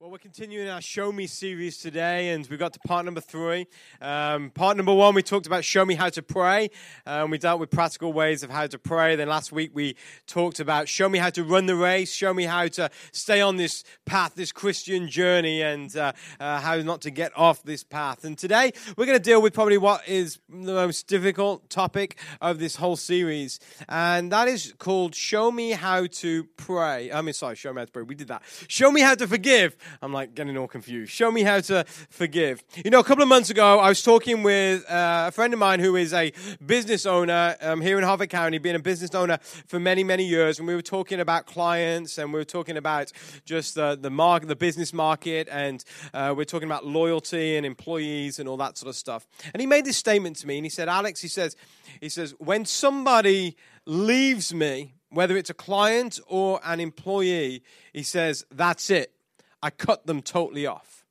Well, we're continuing our Show Me series today, and we've got to part number three. Um, part number one, we talked about Show Me How to Pray, and we dealt with practical ways of how to pray. Then last week, we talked about Show Me How to Run the Race, Show Me How to stay on this path, this Christian journey, and uh, uh, how not to get off this path. And today, we're going to deal with probably what is the most difficult topic of this whole series, and that is called Show Me How to Pray. I mean, sorry, Show Me How to Pray. We did that. Show Me How to Forgive. I'm like getting all confused. Show me how to forgive. You know, a couple of months ago, I was talking with uh, a friend of mine who is a business owner um, here in Harford County, being a business owner for many, many years. And we were talking about clients and we were talking about just the, the market, the business market, and uh, we we're talking about loyalty and employees and all that sort of stuff. And he made this statement to me and he said, Alex, he says, he says, when somebody leaves me, whether it's a client or an employee, he says, that's it. I cut them totally off.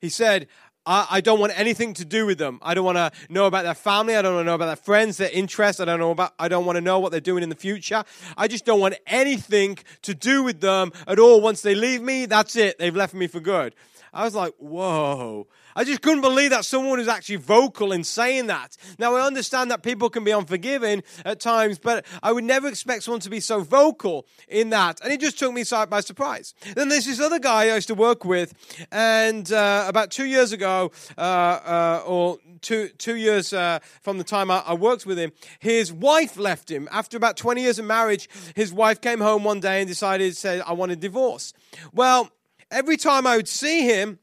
He said, I, I don't want anything to do with them. I don't want to know about their family. I don't want to know about their friends, their interests. I don't know about. I don't want to know what they're doing in the future. I just don't want anything to do with them at all. Once they leave me, that's it. They've left me for good. I was like, whoa. I just couldn't believe that someone was actually vocal in saying that. Now, I understand that people can be unforgiving at times, but I would never expect someone to be so vocal in that. And it just took me by surprise. Then there's this other guy I used to work with, and uh, about two years ago, uh, uh, or two, two years uh, from the time I, I worked with him, his wife left him. After about 20 years of marriage, his wife came home one day and decided say, I want a divorce. Well, every time I would see him,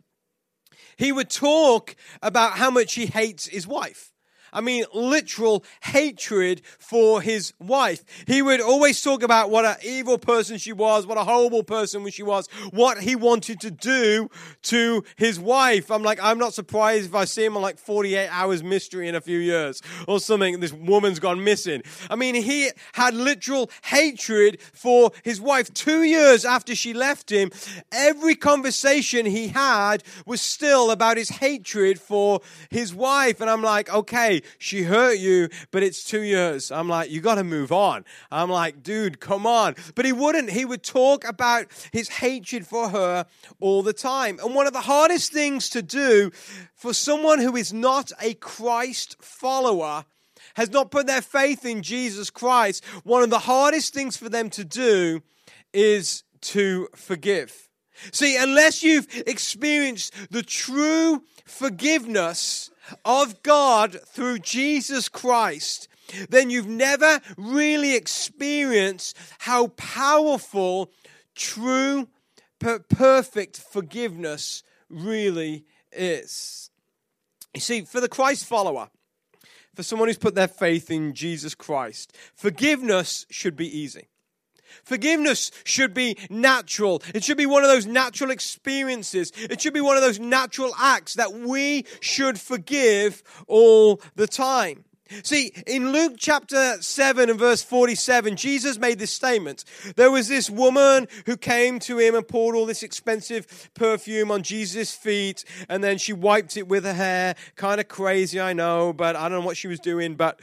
he would talk about how much he hates his wife. I mean, literal hatred for his wife. He would always talk about what an evil person she was, what a horrible person she was, what he wanted to do to his wife. I'm like, I'm not surprised if I see him on like 48 hours mystery in a few years or something. This woman's gone missing. I mean, he had literal hatred for his wife. Two years after she left him, every conversation he had was still about his hatred for his wife. And I'm like, okay, she hurt you, but it's two years. I'm like, you got to move on. I'm like, dude, come on. But he wouldn't. He would talk about his hatred for her all the time. And one of the hardest things to do for someone who is not a Christ follower, has not put their faith in Jesus Christ, one of the hardest things for them to do is to forgive. See, unless you've experienced the true forgiveness of God through Jesus Christ, then you've never really experienced how powerful true, perfect forgiveness really is. You see, for the Christ follower, for someone who's put their faith in Jesus Christ, forgiveness should be easy. Forgiveness should be natural. It should be one of those natural experiences. It should be one of those natural acts that we should forgive all the time. See, in Luke chapter 7 and verse 47, Jesus made this statement. There was this woman who came to him and poured all this expensive perfume on Jesus' feet, and then she wiped it with her hair. Kind of crazy, I know, but I don't know what she was doing, but,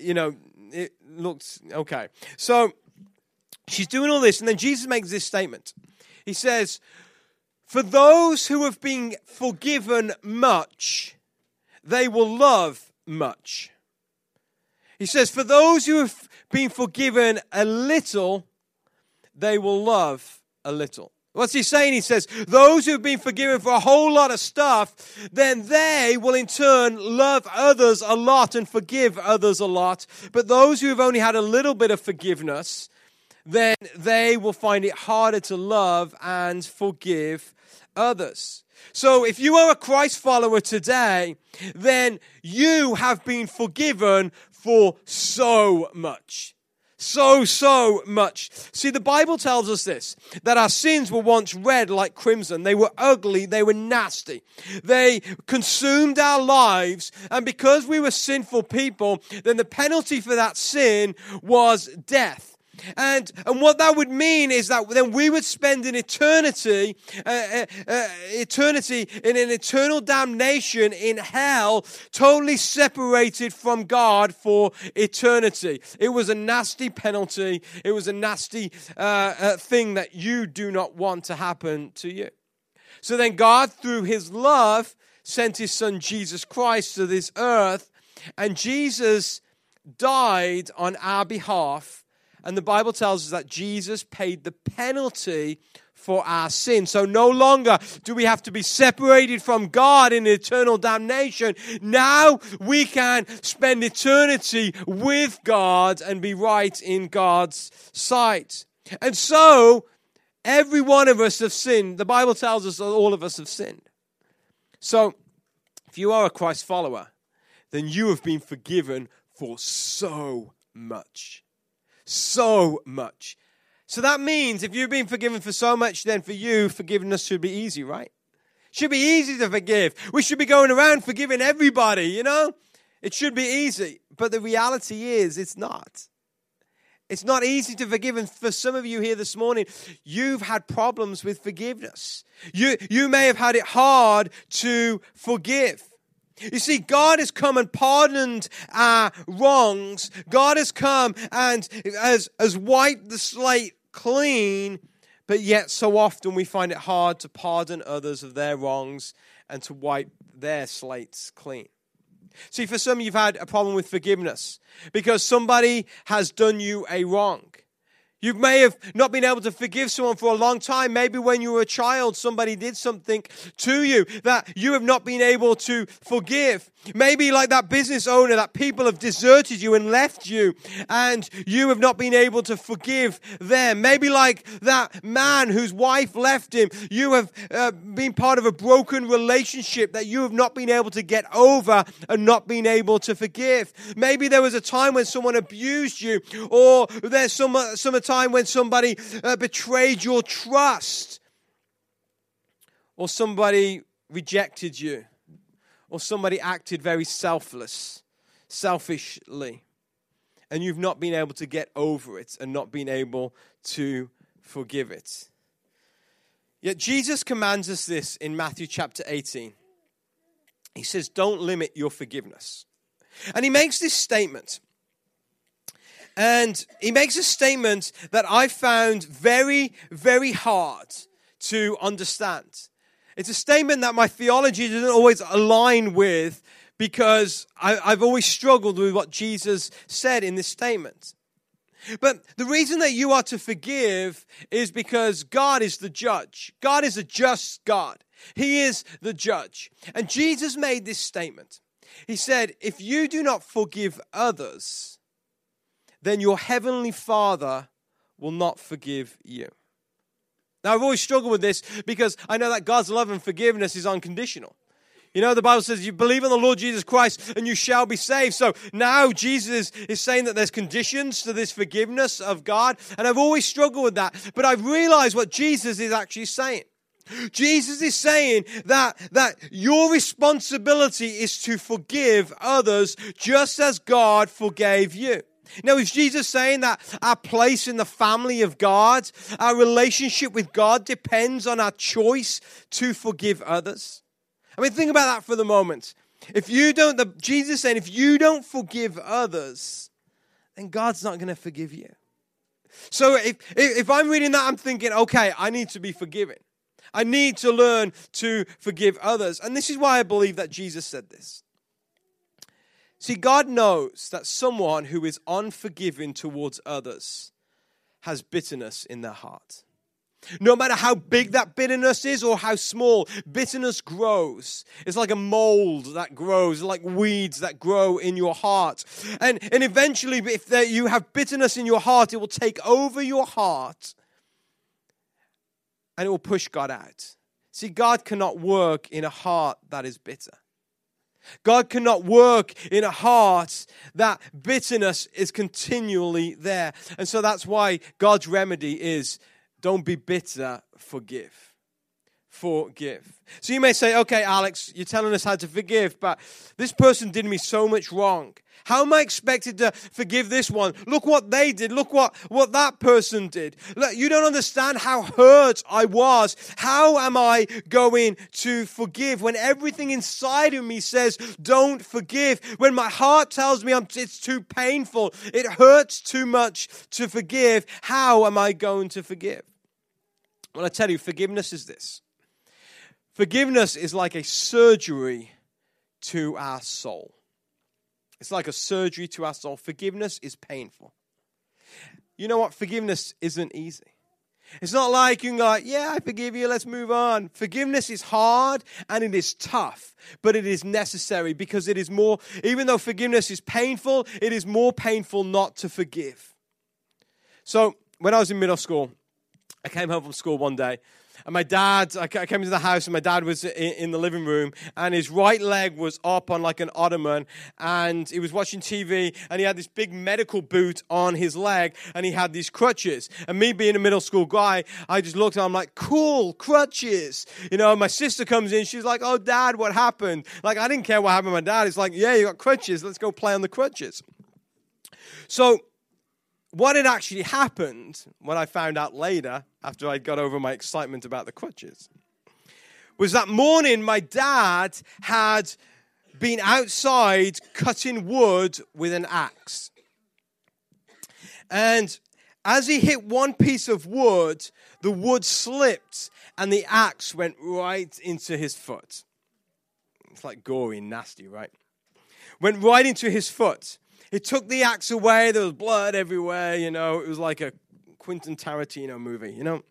you know, it looks okay. So, She's doing all this, and then Jesus makes this statement. He says, For those who have been forgiven much, they will love much. He says, For those who have been forgiven a little, they will love a little. What's he saying? He says, those who've been forgiven for a whole lot of stuff, then they will in turn love others a lot and forgive others a lot. But those who have only had a little bit of forgiveness, then they will find it harder to love and forgive others. So if you are a Christ follower today, then you have been forgiven for so much. So, so much. See, the Bible tells us this that our sins were once red like crimson. They were ugly. They were nasty. They consumed our lives. And because we were sinful people, then the penalty for that sin was death. And, and what that would mean is that then we would spend an eternity, uh, uh, uh, eternity in an eternal damnation in hell, totally separated from God for eternity. It was a nasty penalty. It was a nasty uh, uh, thing that you do not want to happen to you. So then God, through his love, sent his son Jesus Christ to this earth, and Jesus died on our behalf. And the Bible tells us that Jesus paid the penalty for our sin. So no longer do we have to be separated from God in eternal damnation. Now we can spend eternity with God and be right in God's sight. And so every one of us have sinned. The Bible tells us that all of us have sinned. So if you are a Christ follower, then you have been forgiven for so much. So much. So that means if you've been forgiven for so much, then for you, forgiveness should be easy, right? Should be easy to forgive. We should be going around forgiving everybody, you know? It should be easy. But the reality is, it's not. It's not easy to forgive. And for some of you here this morning, you've had problems with forgiveness. You, you may have had it hard to forgive. You see, God has come and pardoned our wrongs. God has come and has, has wiped the slate clean, but yet so often we find it hard to pardon others of their wrongs and to wipe their slates clean. See, for some, you've had a problem with forgiveness because somebody has done you a wrong. You may have not been able to forgive someone for a long time. Maybe when you were a child, somebody did something to you that you have not been able to forgive. Maybe like that business owner that people have deserted you and left you and you have not been able to forgive them. Maybe like that man whose wife left him. You have uh, been part of a broken relationship that you have not been able to get over and not been able to forgive. Maybe there was a time when someone abused you or there's some, some time when somebody uh, betrayed your trust or somebody rejected you or somebody acted very selfless, selfishly, and you've not been able to get over it and not been able to forgive it. Yet Jesus commands us this in Matthew chapter 18. He says, Don't limit your forgiveness. And he makes this statement. And he makes a statement that I found very, very hard to understand. It's a statement that my theology doesn't always align with because I, have always struggled with what Jesus said in this statement. But the reason that you are to forgive is because God is the judge. God is a just God. He is the judge. And Jesus made this statement. He said, If you do not forgive others, then your heavenly Father will not forgive you. Now, I've always struggled with this because I know that God's love and forgiveness is unconditional. You know, the Bible says you believe in the Lord Jesus Christ and you shall be saved. So now Jesus is saying that there's conditions to this forgiveness of God. And I've always struggled with that. But I've realized what Jesus is actually saying. Jesus is saying that, that your responsibility is to forgive others just as God forgave you. Now, is Jesus saying that our place in the family of God, our relationship with God depends on our choice to forgive others? I mean, think about that for the moment. If you don't, the, Jesus saying, if you don't forgive others, then God's not going to forgive you. So if, if I'm reading that, I'm thinking, okay, I need to be forgiven. I need to learn to forgive others. And this is why I believe that Jesus said this. See, God knows that someone who is unforgiving towards others has bitterness in their heart. No matter how big that bitterness is or how small, bitterness grows. It's like a mold that grows, like weeds that grow in your heart. And, and eventually, if there, you have bitterness in your heart, it will take over your heart and it will push God out. See, God cannot work in a heart that is bitter. God cannot work in a heart that bitterness is continually there. And so that's why God's remedy is don't be bitter, forgive forgive. So you may say, okay, Alex, you're telling us how to forgive, but this person did me so much wrong. How am I expected to forgive this one? Look what they did. Look what, what that person did. Look, you don't understand how hurt I was. How am I going to forgive when everything inside of me says, don't forgive? When my heart tells me I'm, it's too painful, it hurts too much to forgive. How am I going to forgive? Well, I tell you, forgiveness is this Forgiveness is like a surgery to our soul. It's like a surgery to our soul. Forgiveness is painful. You know what? Forgiveness isn't easy. It's not like you can go, like, yeah, I forgive you, let's move on. Forgiveness is hard and it is tough, but it is necessary because it is more, even though forgiveness is painful, it is more painful not to forgive. So, when I was in middle school, I came home from school one day and my dad, I came into the house and my dad was in the living room and his right leg was up on like an ottoman and he was watching TV and he had this big medical boot on his leg and he had these crutches. And me being a middle school guy, I just looked and I'm like, cool, crutches. You know, my sister comes in, she's like, oh, dad, what happened? Like, I didn't care what happened to my dad. It's like, yeah, you got crutches. Let's go play on the crutches. So, what had actually happened, what I found out later, after I'd got over my excitement about the crutches, was that morning my dad had been outside cutting wood with an axe. And as he hit one piece of wood, the wood slipped and the axe went right into his foot. It's like gory and nasty, right? Went right into his foot. He took the axe away. There was blood everywhere. You know, it was like a Quentin Tarantino movie, you know.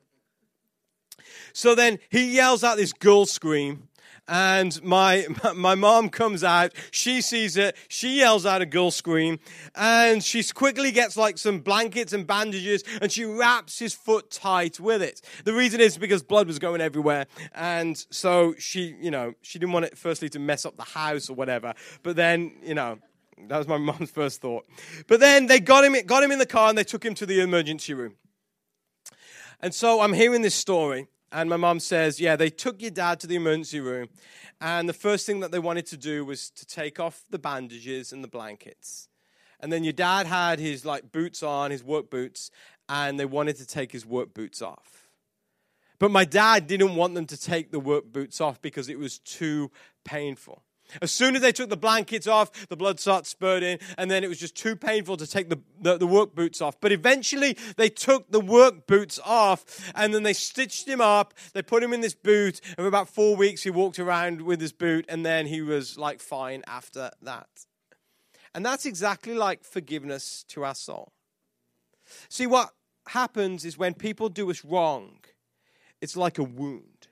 So then he yells out this girl scream. And my my mom comes out. She sees it. She yells out a girl scream, and she quickly gets like some blankets and bandages, and she wraps his foot tight with it. The reason is because blood was going everywhere, and so she, you know, she didn't want it firstly to mess up the house or whatever. But then, you know, that was my mom's first thought. But then they got him, got him in the car and they took him to the emergency room. And so I'm hearing this story, and my mom says, Yeah, they took your dad to the emergency room, and the first thing that they wanted to do was to take off the bandages and the blankets. And then your dad had his like boots on, his work boots, and they wanted to take his work boots off. But my dad didn't want them to take the work boots off because it was too painful. As soon as they took the blankets off, the blood started spurting, and then it was just too painful to take the, the, the, work boots off. But eventually, they took the work boots off, and then they stitched him up. They put him in this boot, and for about four weeks, he walked around with his boot, and then he was like fine after that. And that's exactly like forgiveness to our soul. See, what happens is when people do us wrong, it's like a wound.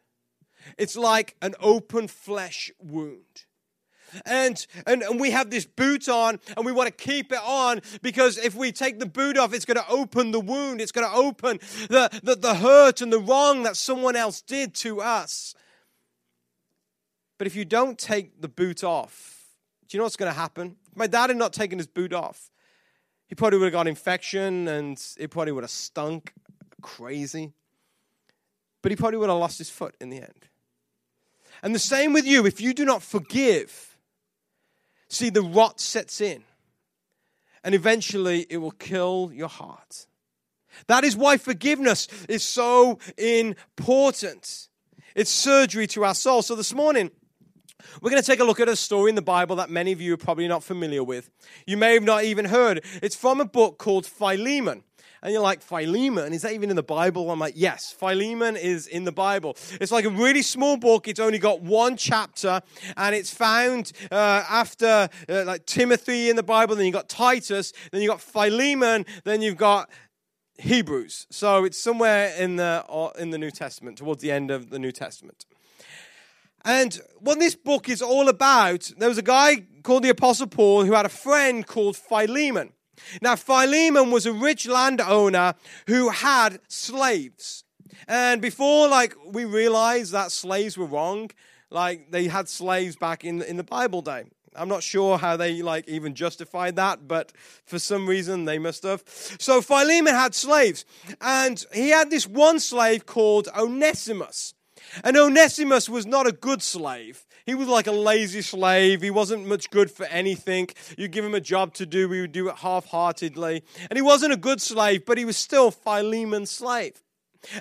It's like an open flesh wound and, and, and we have this boot on and we want to keep it on because if we take the boot off, it's going to open the wound. It's going to open the, the, the hurt and the wrong that someone else did to us. But if you don't take the boot off, do you know what's going to happen? My dad had not taken his boot off. He probably would have got infection and it probably would have stunk crazy. But he probably would have lost his foot in the end. And the same with you. If you do not forgive, See, the rot sets in, and eventually it will kill your heart. That is why forgiveness is so important. It's surgery to our soul. So this morning, we're going to take a look at a story in the Bible that many of you are probably not familiar with. You may have not even heard. It's from a book called Philemon. And you're like, Philemon, is that even in the Bible? I'm like, yes, Philemon is in the Bible. It's like a really small book. It's only got one chapter, and it's found uh, after uh, like Timothy in the Bible. Then you got Titus. Then you got Philemon. Then you've got Hebrews. So it's somewhere in the uh, in the New Testament, towards the end of the New Testament. And what this book is all about, there was a guy called the Apostle Paul who had a friend called Philemon. Now, Philemon was a rich landowner who had slaves. And before, like, we realized that slaves were wrong, like, they had slaves back in, in the Bible day. I'm not sure how they like even justified that, but for some reason they must have. So Philemon had slaves, and he had this one slave called Onesimus. And Onesimus was not a good slave. He was like a lazy slave. He wasn't much good for anything. You give him a job to do, he would do it half heartedly. And he wasn't a good slave, but he was still Philemon's slave.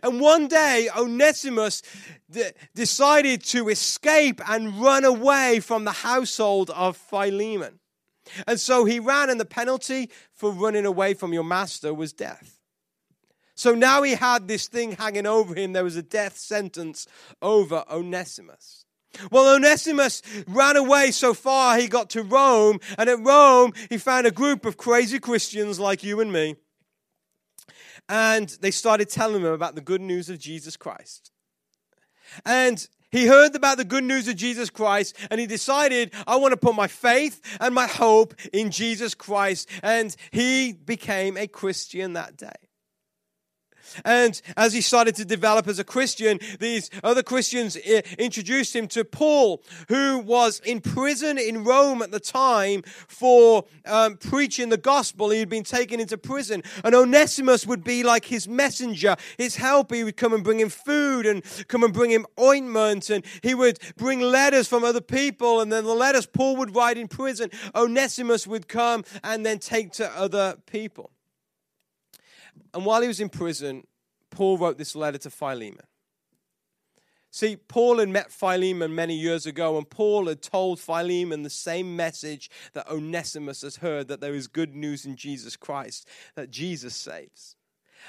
And one day, Onesimus d- decided to escape and run away from the household of Philemon. And so he ran, and the penalty for running away from your master was death. So now he had this thing hanging over him. There was a death sentence over Onesimus. Well, Onesimus ran away so far he got to Rome, and at Rome he found a group of crazy Christians like you and me. And they started telling him about the good news of Jesus Christ. And he heard about the good news of Jesus Christ and he decided, I want to put my faith and my hope in Jesus Christ. And he became a Christian that day. And as he started to develop as a Christian, these other Christians eh, introduced him to Paul, who was in prison in Rome at the time for um, preaching the gospel. He had been taken into prison. And Onesimus would be like his messenger, his helper. He would come and bring him food and come and bring him ointment. And he would bring letters from other people. And then the letters Paul would write in prison, Onesimus would come and then take to other people. And while he was in prison, Paul wrote this letter to Philemon. See, Paul had met Philemon many years ago, and Paul had told Philemon the same message that Onesimus has heard that there is good news in Jesus Christ, that Jesus saves.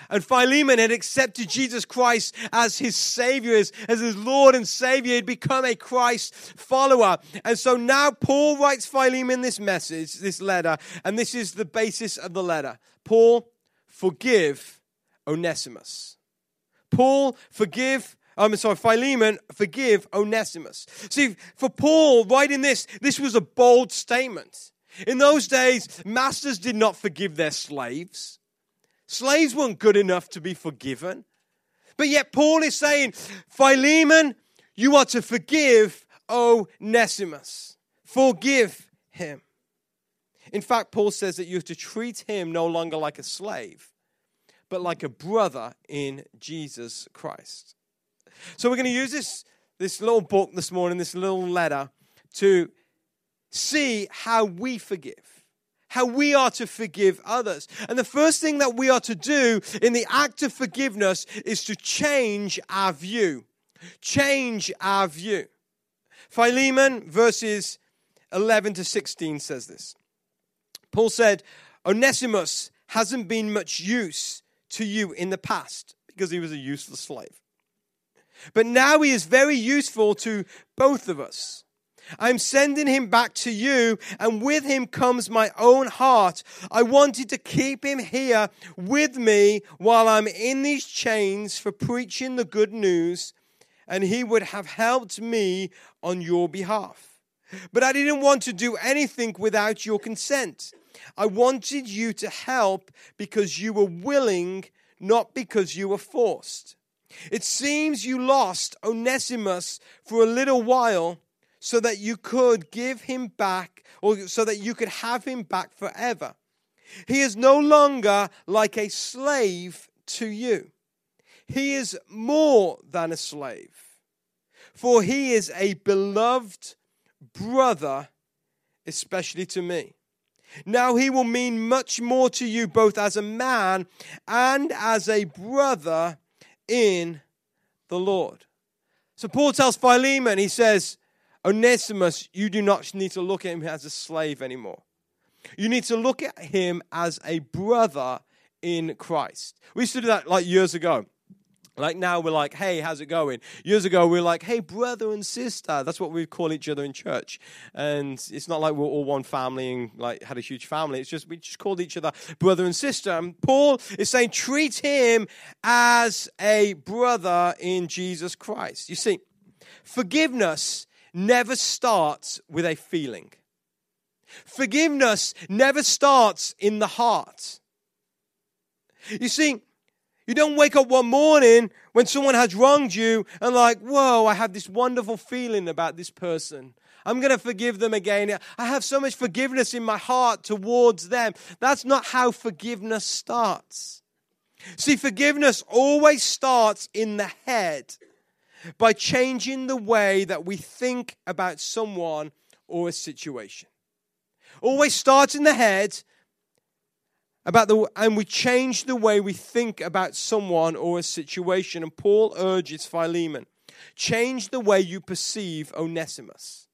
And Philemon had accepted Jesus Christ as his Savior, as, as his Lord and Savior. He had become a Christ follower. And so now Paul writes Philemon this message, this letter, and this is the basis of the letter. Paul, forgive Onesimus. Paul, forgive I'm sorry, Philemon, forgive Onesimus. See, for Paul, writing this, this was a bold statement. In those days, masters did not forgive their slaves. Slaves weren't good enough to be forgiven. But yet, Paul is saying, Philemon, you are to forgive Onesimus. Forgive him. In fact, Paul says that you have to treat him no longer like a slave, but like a brother in Jesus Christ. So we're going to use this, this little book this morning, this little letter, to see how we forgive, how we are to forgive others. And the first thing that we are to do in the act of forgiveness is to change our view. Change our view. Philemon verses 11 to 16 says this. Paul said, Onesimus hasn't been much use to you in the past because he was a useless slave. But now he is very useful to both of us. I'm sending him back to you, and with him comes my own heart. I wanted to keep him here with me while I'm in these chains for preaching the good news, and he would have helped me on your behalf. But I didn't want to do anything without your consent. I wanted you to help because you were willing, not because you were forced. It seems you lost Onesimus for a little while so that you could give him back, or so that you could have him back forever. He is no longer like a slave to you, he is more than a slave, for he is a beloved brother, especially to me. Now he will mean much more to you both as a man and as a brother in the Lord. So Paul tells Philemon, he says, Onesimus, you do not need to look at him as a slave anymore. You need to look at him as a brother in Christ. We used to do that like years ago. Like now we're like, hey, how's it going? Years ago we are like, hey, brother and sister. That's what we call each other in church. And it's not like we're all one family and like had a huge family. It's just we just called each other brother and sister. And Paul is saying, treat him as a brother in Jesus Christ. You see, forgiveness never starts with a feeling. Forgiveness never starts in the heart. You see, you don't wake up one morning when someone has wronged you and, like, whoa, I have this wonderful feeling about this person. I'm going to forgive them again. I have so much forgiveness in my heart towards them. That's not how forgiveness starts. See, forgiveness always starts in the head by changing the way that we think about someone or a situation. Always starts in the head about the and we change the way we think about someone or a situation and paul urges philemon change the way you perceive onesimus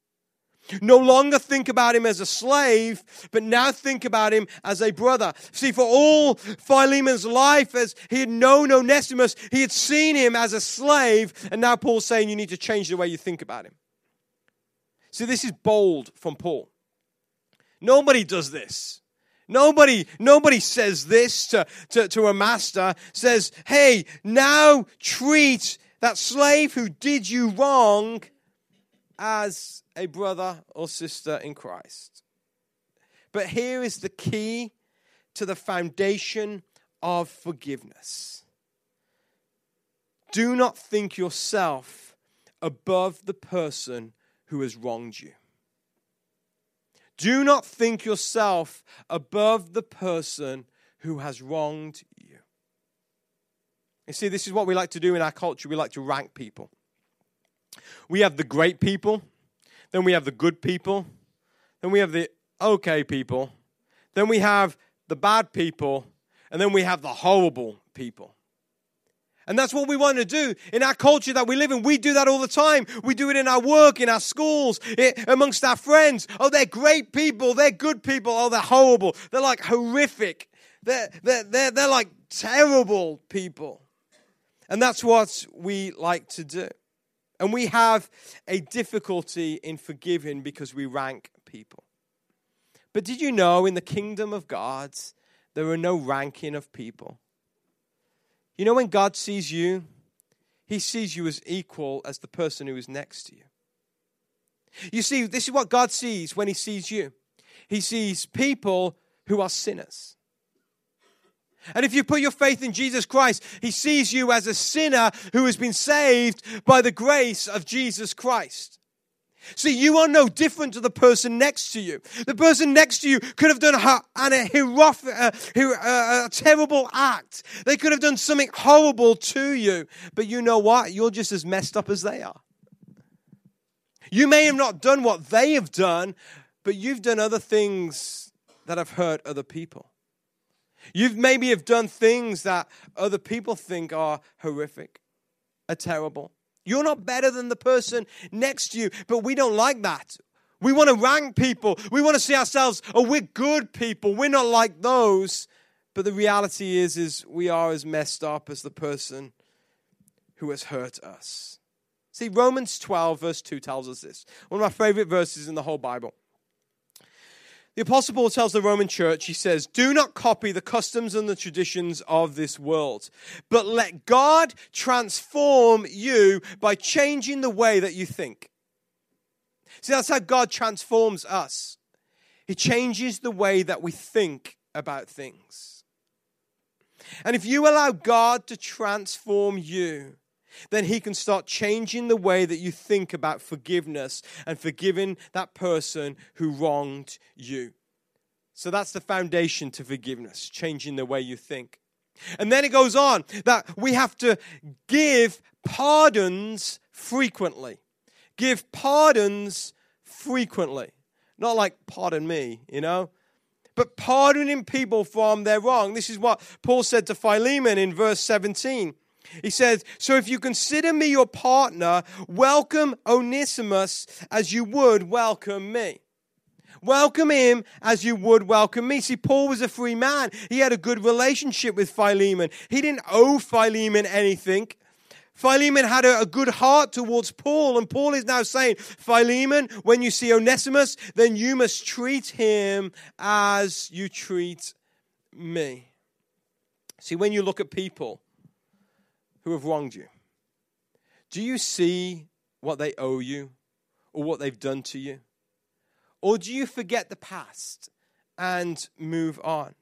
No longer think about him as a slave, but now think about him as a brother. See, for all Philemon's life, as he had known Onesimus, he had seen him as a slave, and now Paul's saying you need to change the way you think about him. See, this is bold from Paul. Nobody does this. Nobody, nobody says this to, to, to a master, says, hey, now treat that slave who did you wrong as a brother or sister in Christ. But here is the key to the foundation of forgiveness. Do not think yourself above the person who has wronged you. Do not think yourself above the person who has wronged you. You see, this is what we like to do in our culture. We like to rank people. We have the great people, then we have the good people, then we have the okay people, then we have the bad people, and then we have the horrible people. And that's what we want to do in our culture that we live in. We do that all the time. We do it in our work, in our schools, it, amongst our friends. Oh, they're great people. They're good people. Oh, they're horrible. They're like horrific. They're, they're, they're, they're like terrible people. And that's what we like to do. And we have a difficulty in forgiving because we rank people. But did you know in the kingdom of God, there are no ranking of people? You know, when God sees you, he sees you as equal as the person who is next to you. You see, this is what God sees when he sees you. He sees people who are sinners. And if you put your faith in Jesus Christ, He sees you as a sinner who has been saved by the grace of Jesus Christ. See, you are no different to the person next to you. The person next to you could have done a, a, a, uh, uh, a terrible act. They could have done something horrible to you. But you know what? You're just as messed up as they are. You may have not done what they have done, but you've done other things that have hurt other people. You've maybe have done things that other people think are horrific, are terrible. You're not better than the person next to you, but we don't like that. We want to rank people. We want to see ourselves, oh, we're good people. We're not like those. But the reality is, is we are as messed up as the person who has hurt us. See, Romans 12, verse 2 tells us this. One of my favorite verses in the whole Bible. The Apostle Paul tells the Roman church, he says, Do not copy the customs and the traditions of this world, but let God transform you by changing the way that you think. See, that's how God transforms us. He changes the way that we think about things. And if you allow God to transform you, then He can start changing the way that you think about forgiveness and forgiving that person who wronged you. So that's the foundation to forgiveness, changing the way you think. And then it goes on that we have to give pardons frequently. Give pardons frequently. Not like pardon me, you know, but pardoning people from their wrong. This is what Paul said to Philemon in verse 17. He says, So if you consider me your partner, welcome Onesimus as you would welcome me. Welcome him as you would welcome me. See, Paul was a free man. He had a good relationship with Philemon. He didn't owe Philemon anything. Philemon had a, a, good heart towards Paul, and Paul is now saying, Philemon, when you see Onesimus, then you must treat him as you treat me. See, when you look at people, who have wronged you? Do you see what they owe you or what they've done to you? Or do you forget the past and move on?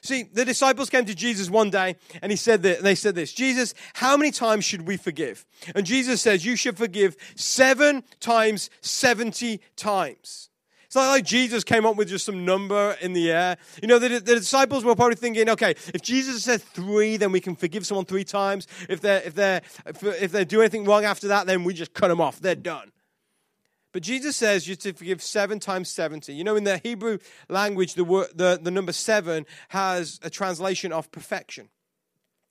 See, the disciples came to Jesus one day and he said that they said this, Jesus, how many times should we forgive? And Jesus says, You should forgive seven times 70 times. It's not like Jesus came up with just some number in the air. You know, the, the disciples were probably thinking, okay, if Jesus said three, then we can forgive someone three times. If they're, if they're, if, they do anything wrong after that, then we just cut them off. They're done. But Jesus says you're to forgive seven times 70. You know, in the Hebrew language, the, word, the, the number seven has a translation of perfection.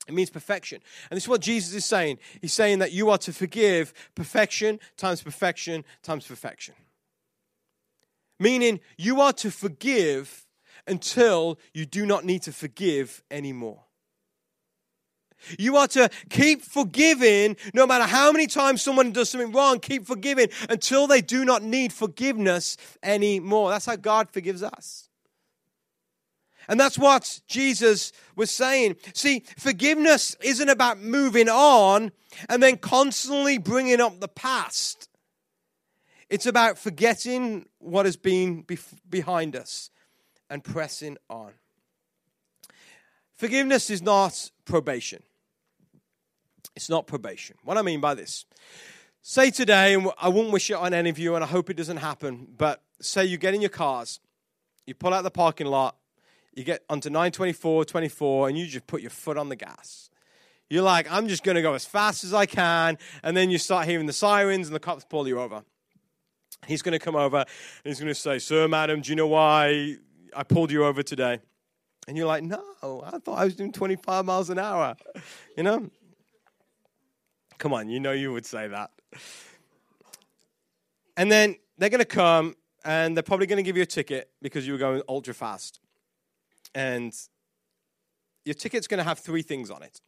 It means perfection. And this is what Jesus is saying. He's saying that you are to forgive perfection times perfection times perfection. Meaning, you are to forgive until you do not need to forgive anymore. You are to keep forgiving no matter how many times someone does something wrong, keep forgiving until they do not need forgiveness anymore. That's how God forgives us. And that's what Jesus was saying. See, forgiveness isn't about moving on and then constantly bringing up the past. It's about forgetting what has been behind us and pressing on. Forgiveness is not probation. It's not probation. What I mean by this, say today, and I won't wish it on any of you, and I hope it doesn't happen, but say you get in your cars, you pull out the parking lot, you get onto 924, 24, and you just put your foot on the gas. You're like, I'm just going to go as fast as I can, and then you start hearing the sirens, and the cops pull you over. He's going to come over, and he's going to say, Sir, madam, do you know why I pulled you over today? And you're like, No, I thought I was doing 25 miles an hour. You know? Come on, you know you would say that. And then they're going to come and they're probably going to give you a ticket because you were going ultra fast. And your ticket's going to have three things on it.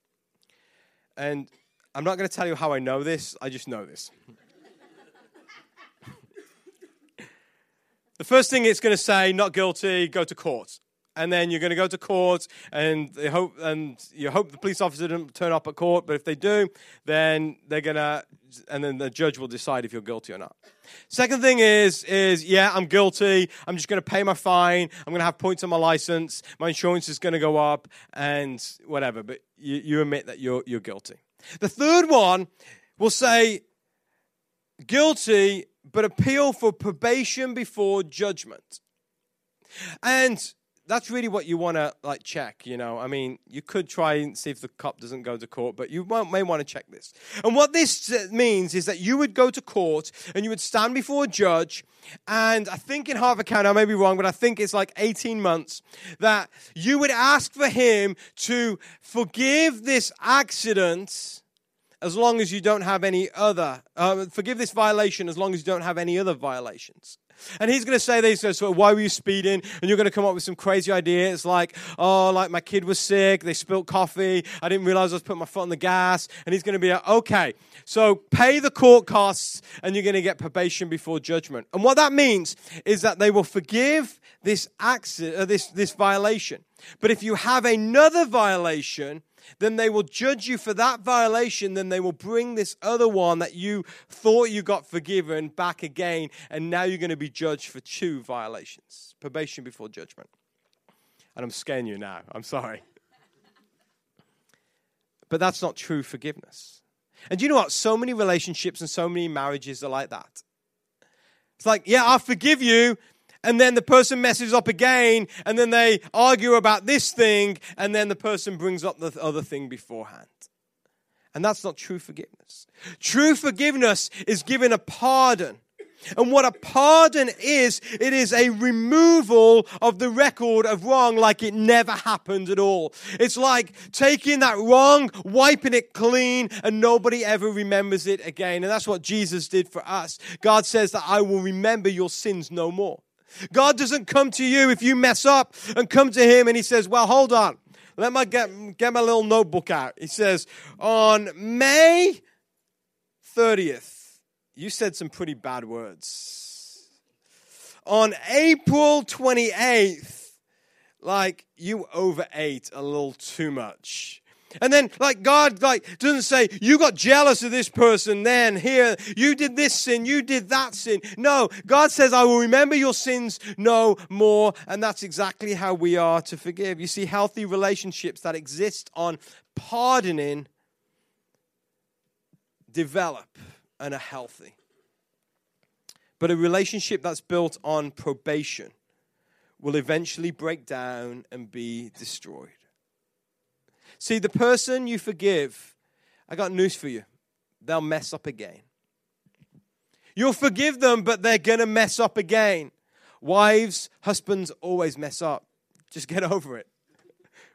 And I'm not going to tell you how I know this, I just know this. The first thing it's going to say, not guilty, go to court and then you're going to go to court, and they hope and you hope the police officer doesn't turn up at court. But if they do, then they're gonna, and then the judge will decide if you're guilty or not. Second thing is is yeah, I'm guilty. I'm just going to pay my fine. I'm going to have points on my license. My insurance is going to go up, and whatever. But you, you admit that you're you're guilty. The third one will say guilty, but appeal for probation before judgment. And that's really what you want to like check you know i mean you could try and see if the cop doesn't go to court but you may want to check this and what this means is that you would go to court and you would stand before a judge and i think in Harford County i may be wrong but i think it's like 18 months that you would ask for him to forgive this accident as long as you don't have any other uh, forgive this violation as long as you don't have any other violations and he's going to say this, so why were you speeding? And you're going to come up with some crazy ideas like, oh, like my kid was sick, they spilt coffee, I didn't realize I was putting my foot on the gas. And he's going to be like, okay, so pay the court costs and you're going to get probation before judgment. And what that means is that they will forgive this accident, uh, this, this violation. But if you have another violation, then they will judge you for that violation. Then they will bring this other one that you thought you got forgiven back again. And now you're going to be judged for two violations probation before judgment. And I'm scaring you now. I'm sorry. But that's not true forgiveness. And you know what? So many relationships and so many marriages are like that. It's like, yeah, I forgive you, and then the person messes up again, and then they argue about this thing, and then the person brings up the other thing beforehand. And that's not true forgiveness. True forgiveness is giving a pardon. And what a pardon is, it is a removal of the record of wrong like it never happened at all. It's like taking that wrong, wiping it clean, and nobody ever remembers it again. And that's what Jesus did for us. God says that I will remember your sins no more. God doesn't come to you if you mess up and come to Him and He says, Well, hold on. Let me get, get my little notebook out. He says, On May 30th, you said some pretty bad words. On April 28th, like you overate a little too much. And then, like, God, like, doesn't say, you got jealous of this person then, here, you did this sin, you did that sin. No, God says, I will remember your sins no more. And that's exactly how we are to forgive. You see, healthy relationships that exist on pardoning develop and are healthy. But a relationship that's built on probation will eventually break down and be destroyed. See, the person you forgive, I got news for you. They'll mess up again. You'll forgive them, but they're going to mess up again. Wives, husbands always mess up. Just get over it.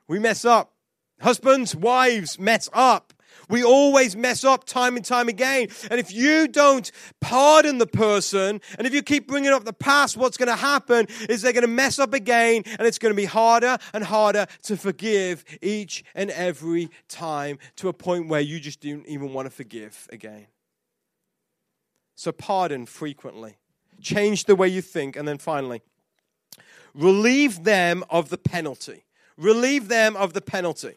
We mess up. Husbands, wives mess up. We always mess up time and time again. And if you don't pardon the person, and if you keep bringing up the past, what's going to happen is they're going to mess up again, and it's going to be harder and harder to forgive each and every time to a point where you just don't even want to forgive again. So, pardon frequently, change the way you think, and then finally, relieve them of the penalty. Relieve them of the penalty.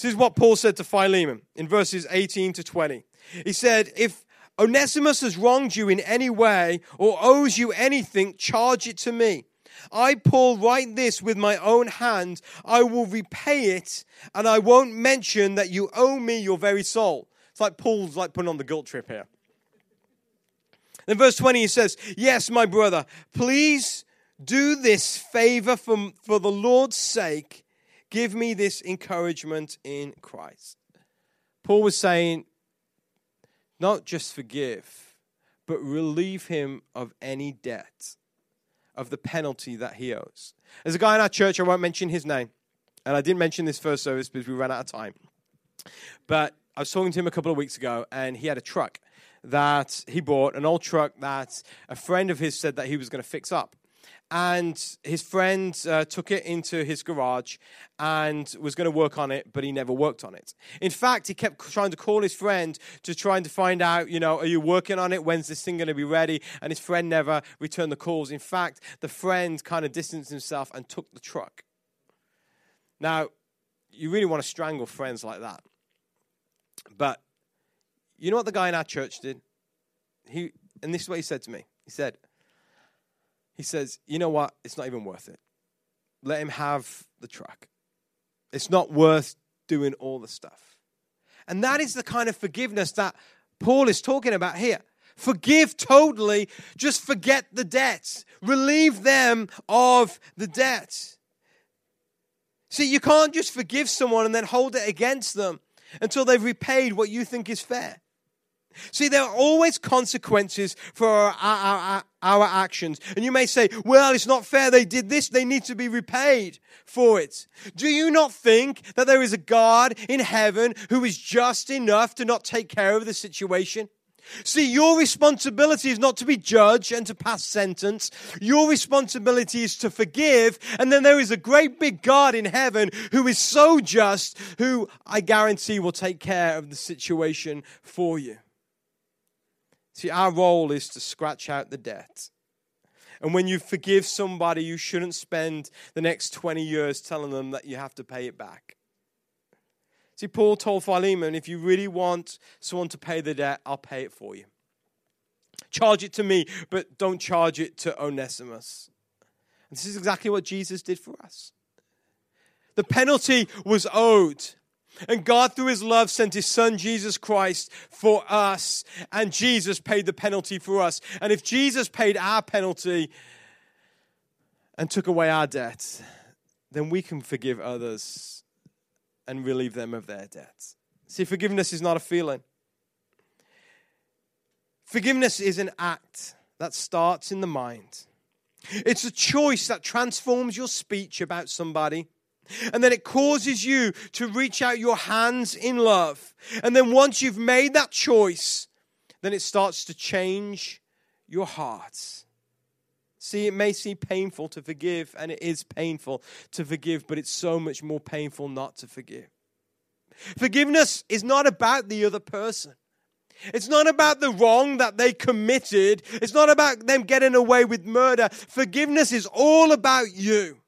This is what Paul said to Philemon in verses 18 to 20. He said, If Onesimus has wronged you in any way or owes you anything, charge it to me. I, Paul, write this with my own hand. I will repay it, and I won't mention that you owe me your very soul. It's like Paul's like putting on the guilt trip here. In verse 20 he says, Yes, my brother, please do this favor for, for the Lord's sake Give me this encouragement in Christ. Paul was saying, not just forgive, but relieve him of any debt, of the penalty that he owes. There's a guy in our church, I won't mention his name, and I didn't mention this first service because we ran out of time. But I was talking to him a couple of weeks ago, and he had a truck that he bought, an old truck that a friend of his said that he was going to fix up and his friend uh, took it into his garage and was going to work on it, but he never worked on it. In fact, he kept trying to call his friend to trying to find out, you know, are you working on it? When's this thing going to be ready? And his friend never returned the calls. In fact, the friend kind of distanced himself and took the truck. Now, you really want to strangle friends like that. But you know what the guy in our church did? He, and this is what he said to me. He said, he says, you know what? It's not even worth it. Let him have the truck. It's not worth doing all the stuff. And that is the kind of forgiveness that Paul is talking about here. Forgive totally, just forget the debts, relieve them of the debt. See, you can't just forgive someone and then hold it against them until they've repaid what you think is fair. See, there are always consequences for our, our, our, actions. And you may say, well, it's not fair. They did this. They need to be repaid for it. Do you not think that there is a God in heaven who is just enough to not take care of the situation? See, your responsibility is not to be judged and to pass sentence. Your responsibility is to forgive. And then there is a great big God in heaven who is so just, who I guarantee will take care of the situation for you. See, our role is to scratch out the debt. And when you forgive somebody, you shouldn't spend the next 20 years telling them that you have to pay it back. See, Paul told Philemon, if you really want someone to pay the debt, I'll pay it for you. Charge it to me, but don't charge it to Onesimus. And this is exactly what Jesus did for us. The penalty was owed. And God, through his love, sent his son Jesus Christ for us. And Jesus paid the penalty for us. And if Jesus paid our penalty and took away our debt, then we can forgive others and relieve them of their debts. See, forgiveness is not a feeling, forgiveness is an act that starts in the mind. It's a choice that transforms your speech about somebody and then it causes you to reach out your hands in love. And then once you've made that choice, then it starts to change your hearts. See, it may seem painful to forgive, and it is painful to forgive, but it's so much more painful not to forgive. Forgiveness is not about the other person. It's not about the wrong that they committed. It's not about them getting away with murder. Forgiveness is all about you.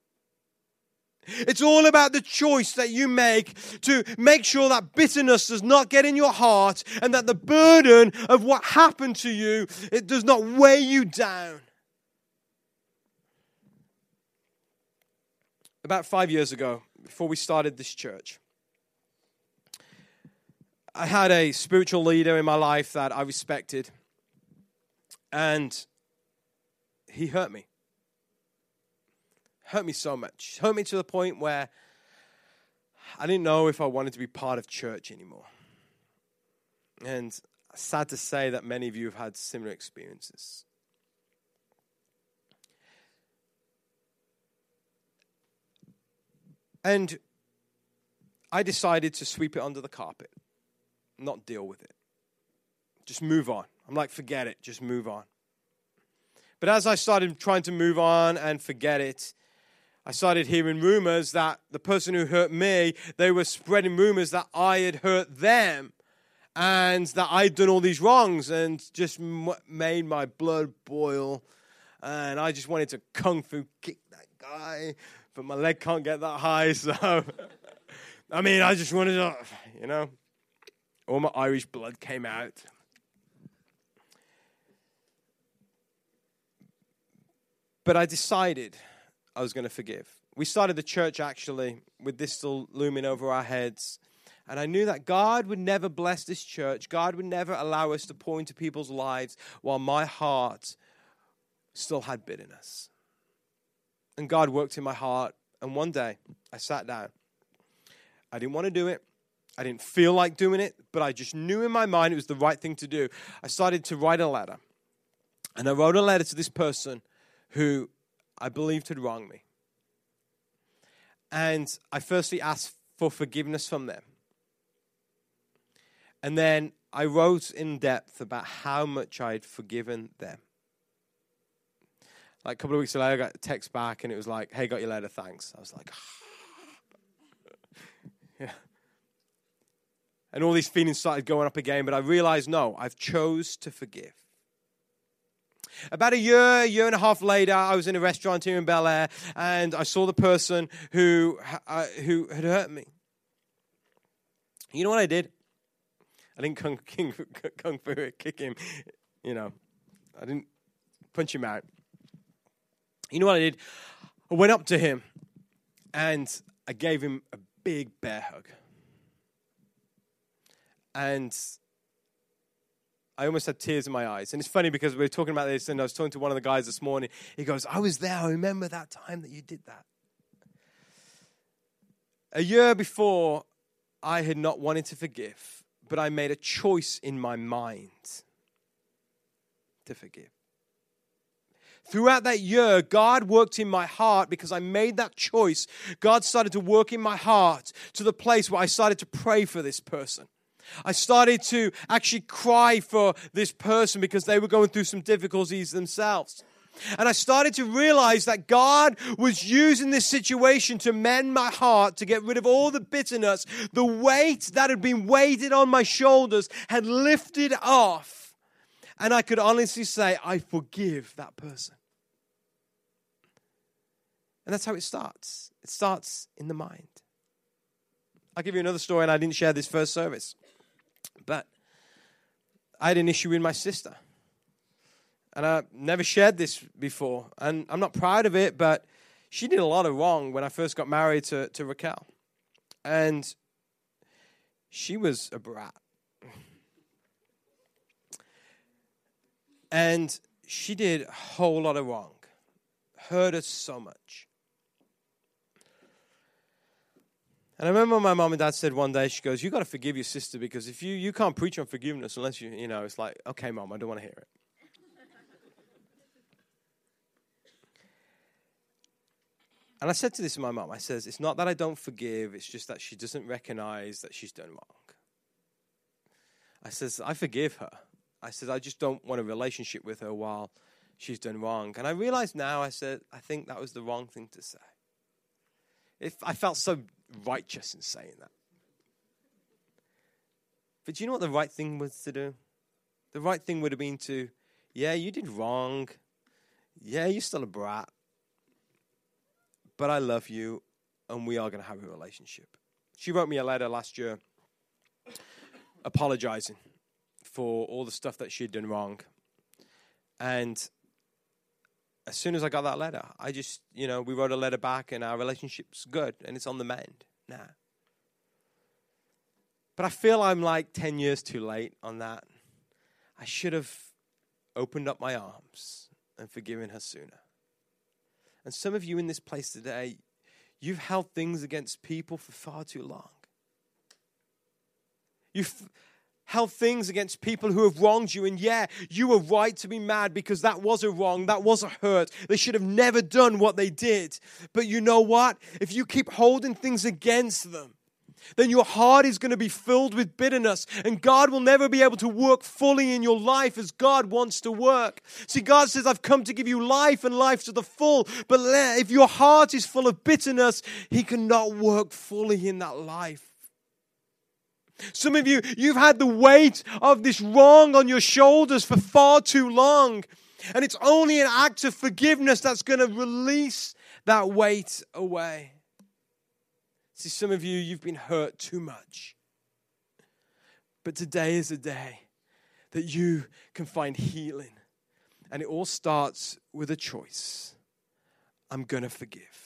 It's all about the choice that you make to make sure that bitterness does not get in your heart and that the burden of what happened to you it does not weigh you down. About 5 years ago, before we started this church, I had a spiritual leader in my life that I respected and he hurt me hurt me so much. Hurt me to the point where I didn't know if I wanted to be part of church anymore. And sad to say that many of you have had similar experiences. And I decided to sweep it under the carpet. not deal with it. Just move on. I'm like, forget it, just move on. But as I started trying to move on and forget it, I started hearing rumors that the person who hurt me, they were spreading rumors that I had hurt them and that I'd done all these wrongs and just made my blood boil. And I just wanted to kung fu kick that guy, but my leg can't get that high. So, I mean, I just wanted to, you know, all my Irish blood came out. But I decided I was going to forgive. We started the church actually with this still looming over our heads. And I knew that God would never bless this church. God would never allow us to pour into people's lives while my heart still had bitterness. And God worked in my heart. And one day I sat down. I didn't want to do it. I didn't feel like doing it, but I just knew in my mind it was the right thing to do. I started to write a letter. And I wrote a letter to this person who I believed had wronged me. And I firstly asked for forgiveness from them. And then I wrote in depth about how much I'd forgiven them. Like a couple of weeks later, I got a text back and it was like, hey, got your letter, thanks. I was like, yeah. And all these feelings started going up again, but I realized no, I've chose to forgive. About a year, year and a half later, I was in a restaurant here in Bel Air, and I saw the person who uh, who had hurt me. You know what I did? I didn't kung, king, kung fu kick him. You know, I didn't punch him out. You know what I did? I went up to him, and I gave him a big bear hug. And I almost had tears in my eyes. And it's funny because we were talking about this, and I was talking to one of the guys this morning. He goes, I was there. I remember that time that you did that. A year before, I had not wanted to forgive, but I made a choice in my mind to forgive. Throughout that year, God worked in my heart because I made that choice. God started to work in my heart to the place where I started to pray for this person. I started to actually cry for this person because they were going through some difficulties themselves. And I started to realize that God was using this situation to mend my heart, to get rid of all the bitterness. The weight that had been weighted on my shoulders had lifted off. And I could honestly say, I forgive that person. And that's how it starts. It starts in the mind. I'll give you another story, and I didn't share this first service. But I had an issue with my sister. And I never shared this before. And I'm not proud of it, but she did a lot of wrong when I first got married to, to Raquel. And she was a brat. And she did a whole lot of wrong, hurt us so much. And I remember my mom and dad said one day, she goes, You got to forgive your sister because if you, you can't preach on forgiveness unless you, you know, it's like, okay, mom, I don't want to hear it. and I said to this to my mom, I says, It's not that I don't forgive, it's just that she doesn't recognize that she's done wrong. I says, I forgive her. I says, I just don't want a relationship with her while she's done wrong. And I realized now, I said, I think that was the wrong thing to say. If I felt so righteous in saying that. But do you know what the right thing was to do? The right thing would have been to, yeah, you did wrong. Yeah, you're still a brat. But I love you, and we are going to have a relationship. She wrote me a letter last year apologizing for all the stuff that she had done wrong. And as soon as I got that letter, I just, you know, we wrote a letter back and our relationship's good and it's on the mend now. But I feel I'm like 10 years too late on that. I should have opened up my arms and forgiven her sooner. And some of you in this place today, you've held things against people for far too long. You've held things against people who have wronged you. And yeah, you were right to be mad because that was a wrong, that was a hurt. They should have never done what they did. But you know what? If you keep holding things against them, then your heart is going to be filled with bitterness, and God will never be able to work fully in your life as God wants to work. See, God says, I've come to give you life and life to the full, but if your heart is full of bitterness, He cannot work fully in that life. Some of you, you've had the weight of this wrong on your shoulders for far too long. And it's only an act of forgiveness that's going to release that weight away. See, some of you, you've been hurt too much. But today is a day that you can find healing. And it all starts with a choice I'm going to forgive.